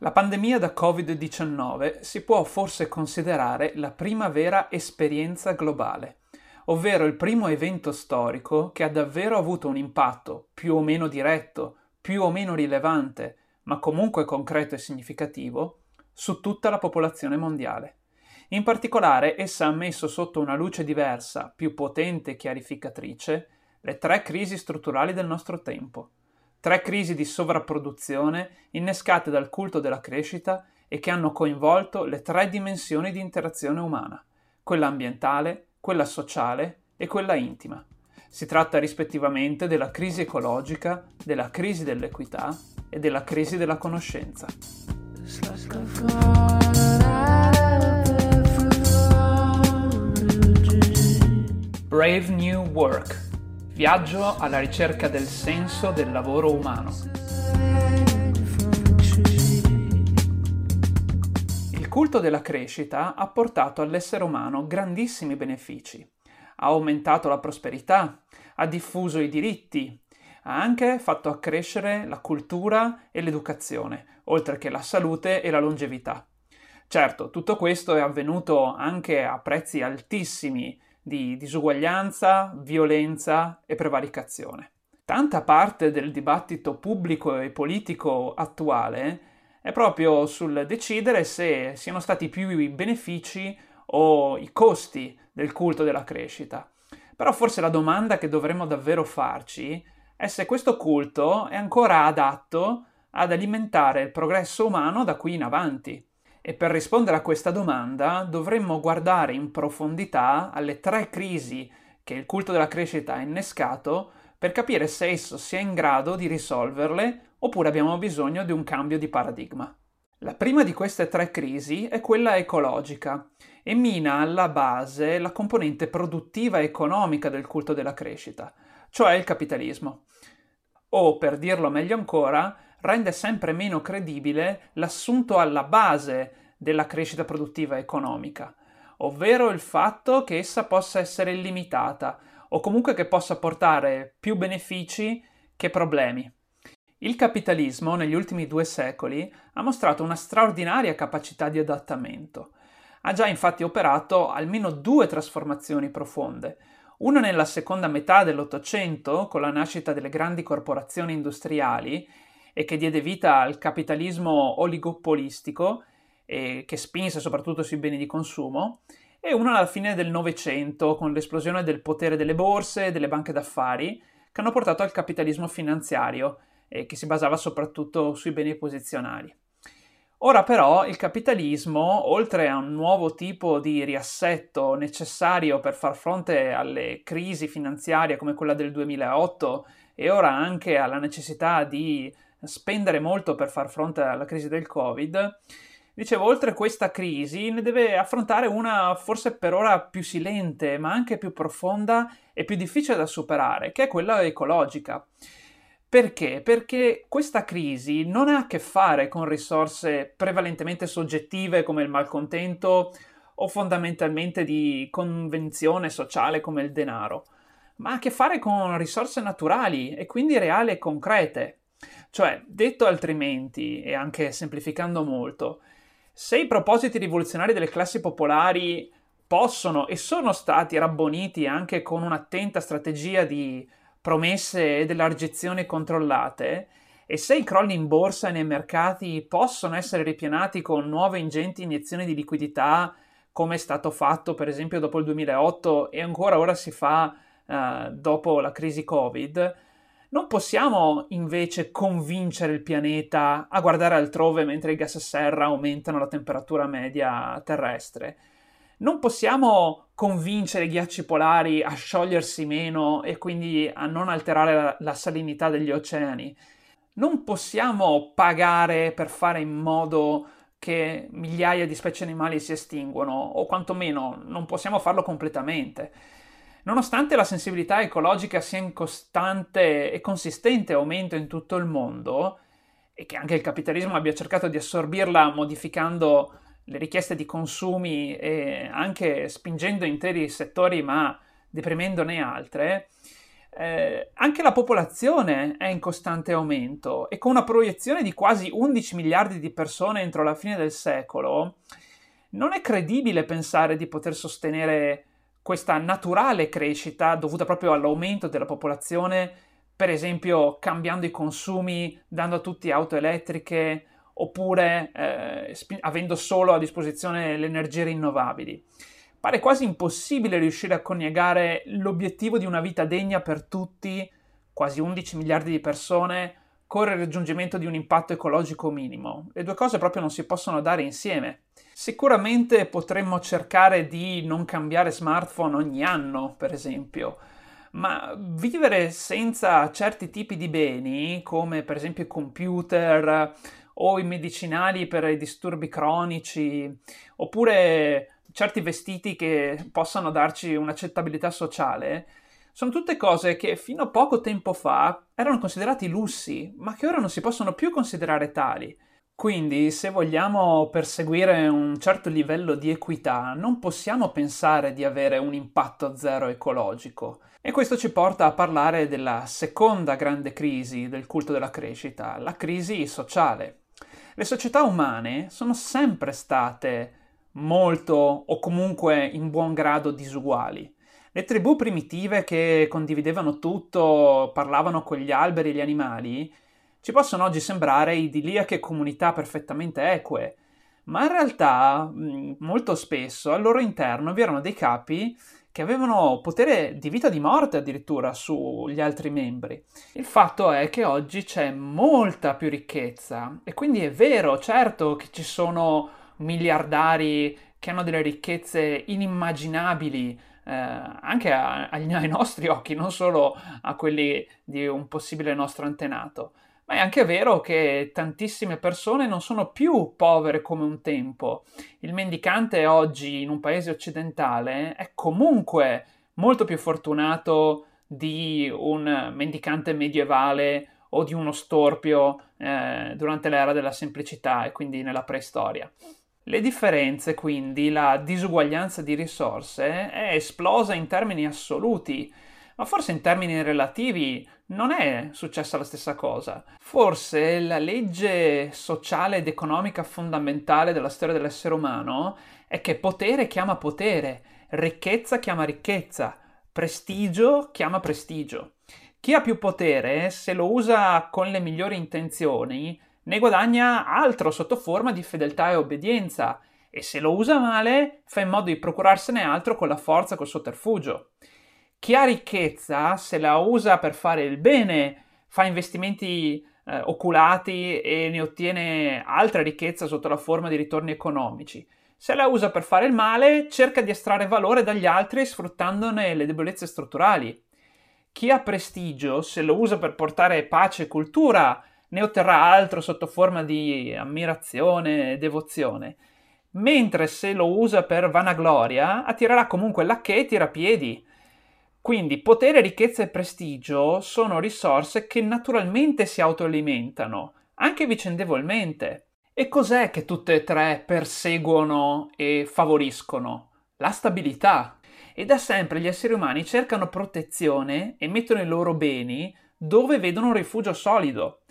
La pandemia da Covid-19 si può forse considerare la prima vera esperienza globale, ovvero il primo evento storico che ha davvero avuto un impatto più o meno diretto, più o meno rilevante, ma comunque concreto e significativo, su tutta la popolazione mondiale. In particolare, essa ha messo sotto una luce diversa, più potente e chiarificatrice, le tre crisi strutturali del nostro tempo. Tre crisi di sovrapproduzione innescate dal culto della crescita e che hanno coinvolto le tre dimensioni di interazione umana, quella ambientale, quella sociale e quella intima. Si tratta rispettivamente della crisi ecologica, della crisi dell'equità e della crisi della conoscenza. Brave New Work. Viaggio alla ricerca del senso del lavoro umano. Il culto della crescita ha portato all'essere umano grandissimi benefici. Ha aumentato la prosperità, ha diffuso i diritti, ha anche fatto accrescere la cultura e l'educazione, oltre che la salute e la longevità. Certo, tutto questo è avvenuto anche a prezzi altissimi di disuguaglianza, violenza e prevaricazione. Tanta parte del dibattito pubblico e politico attuale è proprio sul decidere se siano stati più i benefici o i costi del culto della crescita. Però forse la domanda che dovremmo davvero farci è se questo culto è ancora adatto ad alimentare il progresso umano da qui in avanti. E per rispondere a questa domanda dovremmo guardare in profondità alle tre crisi che il culto della crescita ha innescato per capire se esso sia in grado di risolverle oppure abbiamo bisogno di un cambio di paradigma. La prima di queste tre crisi è quella ecologica e mina alla base la componente produttiva economica del culto della crescita, cioè il capitalismo. O, per dirlo meglio ancora, rende sempre meno credibile l'assunto alla base della crescita produttiva economica, ovvero il fatto che essa possa essere illimitata o comunque che possa portare più benefici che problemi. Il capitalismo negli ultimi due secoli ha mostrato una straordinaria capacità di adattamento. Ha già infatti operato almeno due trasformazioni profonde, una nella seconda metà dell'Ottocento con la nascita delle grandi corporazioni industriali e che diede vita al capitalismo oligopolistico e che spinse soprattutto sui beni di consumo, e una alla fine del Novecento con l'esplosione del potere delle borse e delle banche d'affari che hanno portato al capitalismo finanziario e che si basava soprattutto sui beni posizionali. Ora però il capitalismo, oltre a un nuovo tipo di riassetto necessario per far fronte alle crisi finanziarie come quella del 2008 e ora anche alla necessità di spendere molto per far fronte alla crisi del Covid, dicevo, oltre questa crisi ne deve affrontare una forse per ora più silente, ma anche più profonda e più difficile da superare, che è quella ecologica. Perché? Perché questa crisi non ha a che fare con risorse prevalentemente soggettive come il malcontento o fondamentalmente di convenzione sociale come il denaro, ma ha a che fare con risorse naturali e quindi reali e concrete, cioè, detto altrimenti, e anche semplificando molto, se i propositi rivoluzionari delle classi popolari possono e sono stati rabboniti anche con un'attenta strategia di promesse e dell'argezione controllate, e se i crolli in borsa e nei mercati possono essere ripianati con nuove ingenti iniezioni di liquidità, come è stato fatto per esempio dopo il 2008 e ancora ora si fa uh, dopo la crisi Covid, non possiamo invece convincere il pianeta a guardare altrove mentre i gas serra aumentano la temperatura media terrestre. Non possiamo convincere i ghiacci polari a sciogliersi meno e quindi a non alterare la, la salinità degli oceani. Non possiamo pagare per fare in modo che migliaia di specie animali si estinguono, o quantomeno non possiamo farlo completamente. Nonostante la sensibilità ecologica sia in costante e consistente aumento in tutto il mondo, e che anche il capitalismo abbia cercato di assorbirla modificando le richieste di consumi e anche spingendo interi settori ma deprimendone altre, eh, anche la popolazione è in costante aumento e con una proiezione di quasi 11 miliardi di persone entro la fine del secolo, non è credibile pensare di poter sostenere questa naturale crescita dovuta proprio all'aumento della popolazione, per esempio cambiando i consumi, dando a tutti auto elettriche oppure eh, sp- avendo solo a disposizione le energie rinnovabili. Pare quasi impossibile riuscire a coniugare l'obiettivo di una vita degna per tutti, quasi 11 miliardi di persone, con il raggiungimento di un impatto ecologico minimo. Le due cose proprio non si possono dare insieme. Sicuramente potremmo cercare di non cambiare smartphone ogni anno, per esempio, ma vivere senza certi tipi di beni, come per esempio i computer o i medicinali per i disturbi cronici, oppure certi vestiti che possano darci un'accettabilità sociale, sono tutte cose che fino a poco tempo fa erano considerati lussi, ma che ora non si possono più considerare tali. Quindi, se vogliamo perseguire un certo livello di equità, non possiamo pensare di avere un impatto zero ecologico. E questo ci porta a parlare della seconda grande crisi del culto della crescita, la crisi sociale. Le società umane sono sempre state molto o comunque in buon grado disuguali. Le tribù primitive che condividevano tutto, parlavano con gli alberi e gli animali, ci possono oggi sembrare idilliache comunità perfettamente eque, ma in realtà molto spesso al loro interno vi erano dei capi che avevano potere di vita o di morte addirittura sugli altri membri. Il fatto è che oggi c'è molta più ricchezza e quindi è vero, certo, che ci sono miliardari che hanno delle ricchezze inimmaginabili eh, anche a, ai nostri occhi, non solo a quelli di un possibile nostro antenato. Ma è anche vero che tantissime persone non sono più povere come un tempo. Il mendicante oggi in un paese occidentale è comunque molto più fortunato di un mendicante medievale o di uno storpio eh, durante l'era della semplicità e quindi nella preistoria. Le differenze, quindi, la disuguaglianza di risorse è esplosa in termini assoluti ma forse in termini relativi non è successa la stessa cosa. Forse la legge sociale ed economica fondamentale della storia dell'essere umano è che potere chiama potere, ricchezza chiama ricchezza, prestigio chiama prestigio. Chi ha più potere, se lo usa con le migliori intenzioni, ne guadagna altro sotto forma di fedeltà e obbedienza, e se lo usa male, fa in modo di procurarsene altro con la forza col sotterfugio. Chi ha ricchezza, se la usa per fare il bene, fa investimenti eh, oculati e ne ottiene altra ricchezza sotto la forma di ritorni economici. Se la usa per fare il male, cerca di estrarre valore dagli altri sfruttandone le debolezze strutturali. Chi ha prestigio, se lo usa per portare pace e cultura, ne otterrà altro sotto forma di ammirazione e devozione. Mentre se lo usa per vanagloria, attirerà comunque lacchè e tirapiedi quindi potere, ricchezza e prestigio sono risorse che naturalmente si autoalimentano, anche vicendevolmente. E cos'è che tutte e tre perseguono e favoriscono? La stabilità. E da sempre gli esseri umani cercano protezione e mettono i loro beni dove vedono un rifugio solido.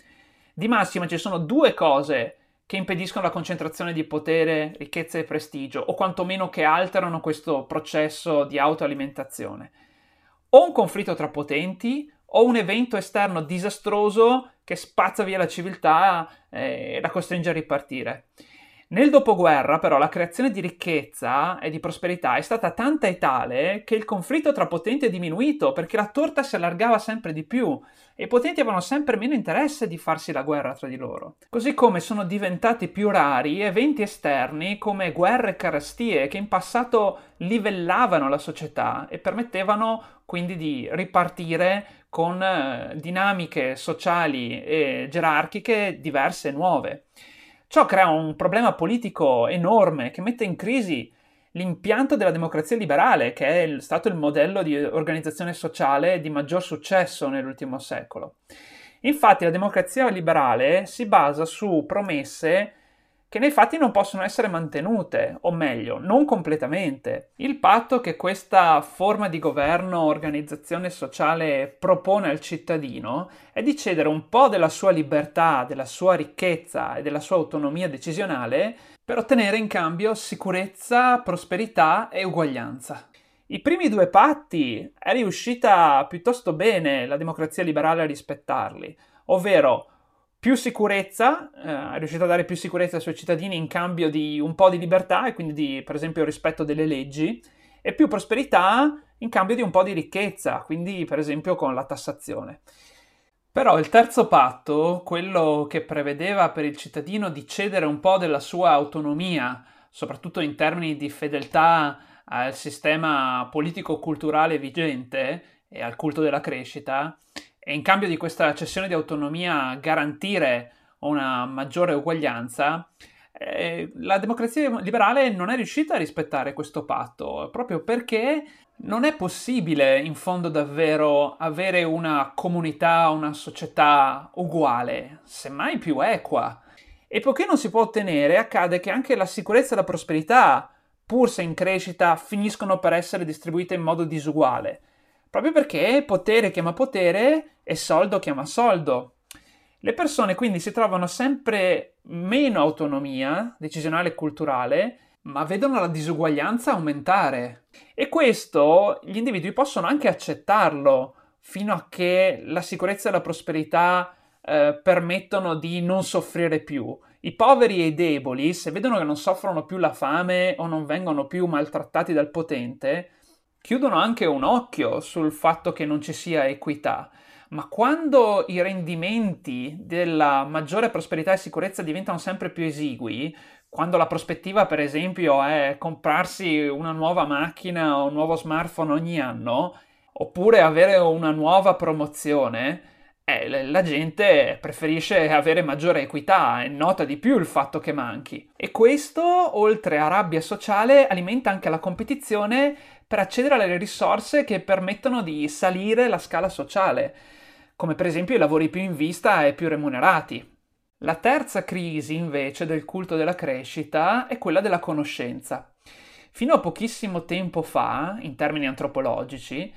Di massima ci sono due cose che impediscono la concentrazione di potere, ricchezza e prestigio, o quantomeno che alterano questo processo di autoalimentazione o un conflitto tra potenti o un evento esterno disastroso che spazza via la civiltà e la costringe a ripartire. Nel dopoguerra, però, la creazione di ricchezza e di prosperità è stata tanta e tale che il conflitto tra potenti è diminuito perché la torta si allargava sempre di più e i potenti avevano sempre meno interesse di farsi la guerra tra di loro. Così come sono diventati più rari eventi esterni come guerre e carestie che in passato livellavano la società e permettevano quindi di ripartire con eh, dinamiche sociali e gerarchiche diverse e nuove. Ciò crea un problema politico enorme che mette in crisi l'impianto della democrazia liberale, che è stato il modello di organizzazione sociale di maggior successo nell'ultimo secolo. Infatti la democrazia liberale si basa su promesse che nei fatti non possono essere mantenute, o meglio, non completamente. Il patto che questa forma di governo, organizzazione sociale propone al cittadino è di cedere un po' della sua libertà, della sua ricchezza e della sua autonomia decisionale per ottenere in cambio sicurezza, prosperità e uguaglianza. I primi due patti è riuscita piuttosto bene la democrazia liberale a rispettarli, ovvero più sicurezza, eh, è riuscita a dare più sicurezza ai suoi cittadini in cambio di un po' di libertà e quindi di, per esempio, rispetto delle leggi, e più prosperità in cambio di un po' di ricchezza, quindi per esempio con la tassazione. Però il terzo patto, quello che prevedeva per il cittadino di cedere un po' della sua autonomia, soprattutto in termini di fedeltà al sistema politico-culturale vigente e al culto della crescita, e in cambio di questa cessione di autonomia garantire una maggiore uguaglianza, eh, la democrazia liberale non è riuscita a rispettare questo patto, proprio perché non è possibile in fondo davvero avere una comunità, una società uguale, semmai più equa. E poiché non si può ottenere, accade che anche la sicurezza e la prosperità, pur se in crescita, finiscono per essere distribuite in modo disuguale. Proprio perché potere chiama potere e soldo chiama soldo. Le persone quindi si trovano sempre meno autonomia decisionale e culturale ma vedono la disuguaglianza aumentare. E questo gli individui possono anche accettarlo fino a che la sicurezza e la prosperità eh, permettono di non soffrire più. I poveri e i deboli, se vedono che non soffrono più la fame o non vengono più maltrattati dal potente, chiudono anche un occhio sul fatto che non ci sia equità. Ma quando i rendimenti della maggiore prosperità e sicurezza diventano sempre più esigui, quando la prospettiva, per esempio, è comprarsi una nuova macchina o un nuovo smartphone ogni anno, oppure avere una nuova promozione, eh, la gente preferisce avere maggiore equità e nota di più il fatto che manchi. E questo, oltre a rabbia sociale, alimenta anche la competizione per accedere alle risorse che permettono di salire la scala sociale, come per esempio i lavori più in vista e più remunerati. La terza crisi, invece, del culto della crescita è quella della conoscenza. Fino a pochissimo tempo fa, in termini antropologici,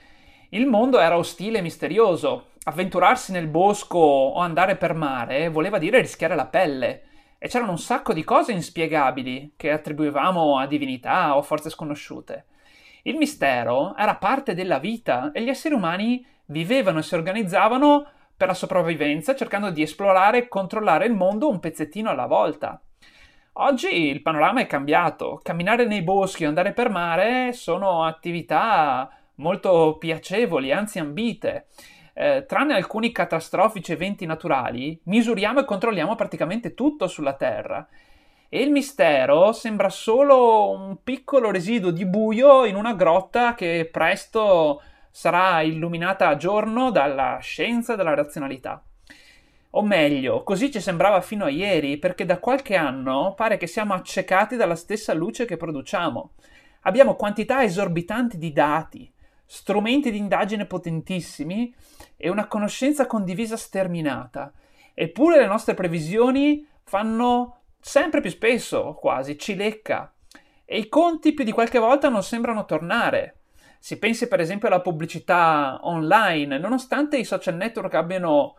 il mondo era ostile e misterioso. Avventurarsi nel bosco o andare per mare voleva dire rischiare la pelle. E c'erano un sacco di cose inspiegabili che attribuivamo a divinità o forze sconosciute. Il mistero era parte della vita e gli esseri umani vivevano e si organizzavano per la sopravvivenza cercando di esplorare e controllare il mondo un pezzettino alla volta. Oggi il panorama è cambiato. Camminare nei boschi o andare per mare sono attività molto piacevoli, anzi ambite. Eh, tranne alcuni catastrofici eventi naturali, misuriamo e controlliamo praticamente tutto sulla Terra. E il mistero sembra solo un piccolo residuo di buio in una grotta che presto sarà illuminata a giorno dalla scienza e dalla razionalità. O meglio, così ci sembrava fino a ieri, perché da qualche anno pare che siamo accecati dalla stessa luce che produciamo. Abbiamo quantità esorbitanti di dati, strumenti di indagine potentissimi e una conoscenza condivisa sterminata. Eppure le nostre previsioni fanno sempre più spesso, quasi, cilecca. E i conti più di qualche volta non sembrano tornare. Si pensi per esempio alla pubblicità online, nonostante i social network abbiano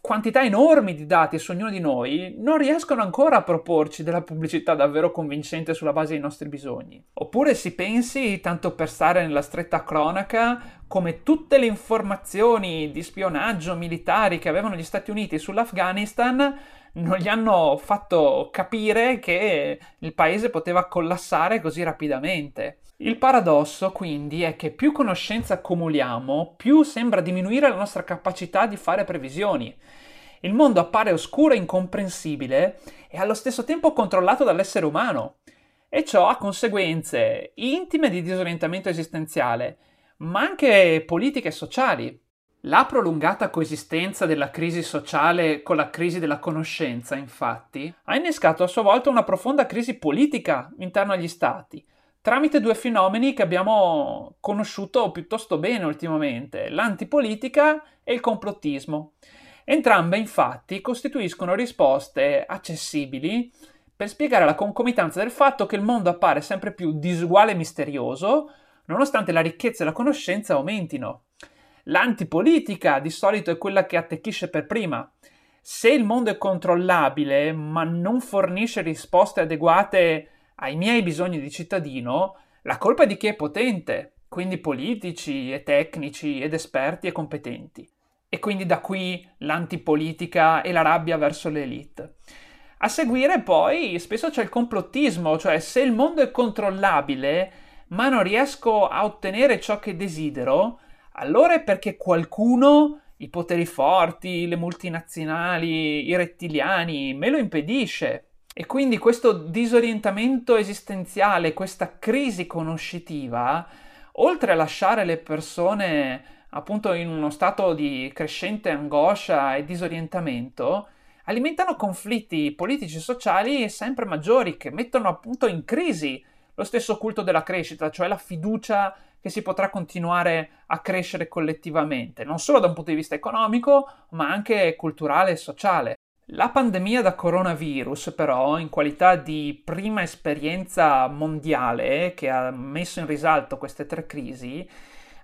quantità enormi di dati su ognuno di noi, non riescono ancora a proporci della pubblicità davvero convincente sulla base dei nostri bisogni. Oppure si pensi, tanto per stare nella stretta cronaca, come tutte le informazioni di spionaggio militari che avevano gli Stati Uniti sull'Afghanistan non gli hanno fatto capire che il paese poteva collassare così rapidamente. Il paradosso quindi è che più conoscenza accumuliamo, più sembra diminuire la nostra capacità di fare previsioni. Il mondo appare oscuro e incomprensibile e allo stesso tempo controllato dall'essere umano. E ciò ha conseguenze intime di disorientamento esistenziale, ma anche politiche e sociali. La prolungata coesistenza della crisi sociale con la crisi della conoscenza, infatti, ha innescato a sua volta una profonda crisi politica interno agli stati, tramite due fenomeni che abbiamo conosciuto piuttosto bene ultimamente, l'antipolitica e il complottismo. Entrambe infatti costituiscono risposte accessibili per spiegare la concomitanza del fatto che il mondo appare sempre più disuguale e misterioso, nonostante la ricchezza e la conoscenza aumentino. L'antipolitica di solito è quella che attecchisce per prima. Se il mondo è controllabile, ma non fornisce risposte adeguate ai miei bisogni di cittadino, la colpa è di chi è potente, quindi politici e tecnici ed esperti e competenti. E quindi da qui l'antipolitica e la rabbia verso l'elite. A seguire poi spesso c'è il complottismo, cioè se il mondo è controllabile ma non riesco a ottenere ciò che desidero, allora è perché qualcuno, i poteri forti, le multinazionali, i rettiliani, me lo impedisce. E quindi questo disorientamento esistenziale, questa crisi conoscitiva, oltre a lasciare le persone appunto in uno stato di crescente angoscia e disorientamento, alimentano conflitti politici e sociali sempre maggiori che mettono appunto in crisi lo stesso culto della crescita, cioè la fiducia che si potrà continuare a crescere collettivamente, non solo da un punto di vista economico, ma anche culturale e sociale. La pandemia da coronavirus, però, in qualità di prima esperienza mondiale che ha messo in risalto queste tre crisi,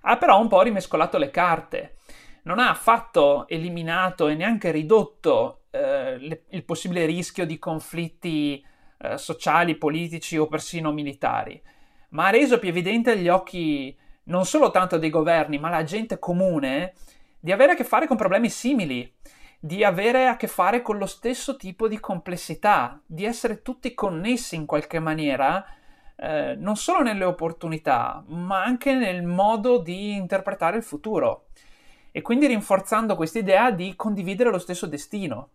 ha però un po' rimescolato le carte. Non ha affatto eliminato e neanche ridotto eh, le, il possibile rischio di conflitti eh, sociali, politici o persino militari, ma ha reso più evidente agli occhi non solo tanto dei governi, ma la gente comune, di avere a che fare con problemi simili, di avere a che fare con lo stesso tipo di complessità, di essere tutti connessi in qualche maniera, eh, non solo nelle opportunità, ma anche nel modo di interpretare il futuro. E quindi rinforzando quest'idea di condividere lo stesso destino.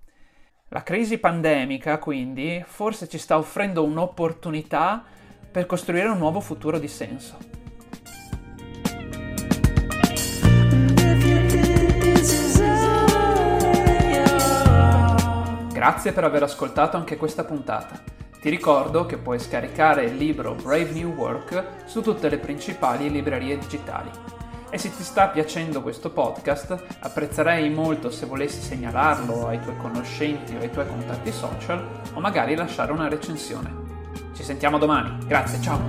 La crisi pandemica, quindi, forse ci sta offrendo un'opportunità per costruire un nuovo futuro di senso. Grazie per aver ascoltato anche questa puntata. Ti ricordo che puoi scaricare il libro Brave New Work su tutte le principali librerie digitali. E se ti sta piacendo questo podcast, apprezzerei molto se volessi segnalarlo ai tuoi conoscenti o ai tuoi contatti social o magari lasciare una recensione. Ci sentiamo domani, grazie, ciao!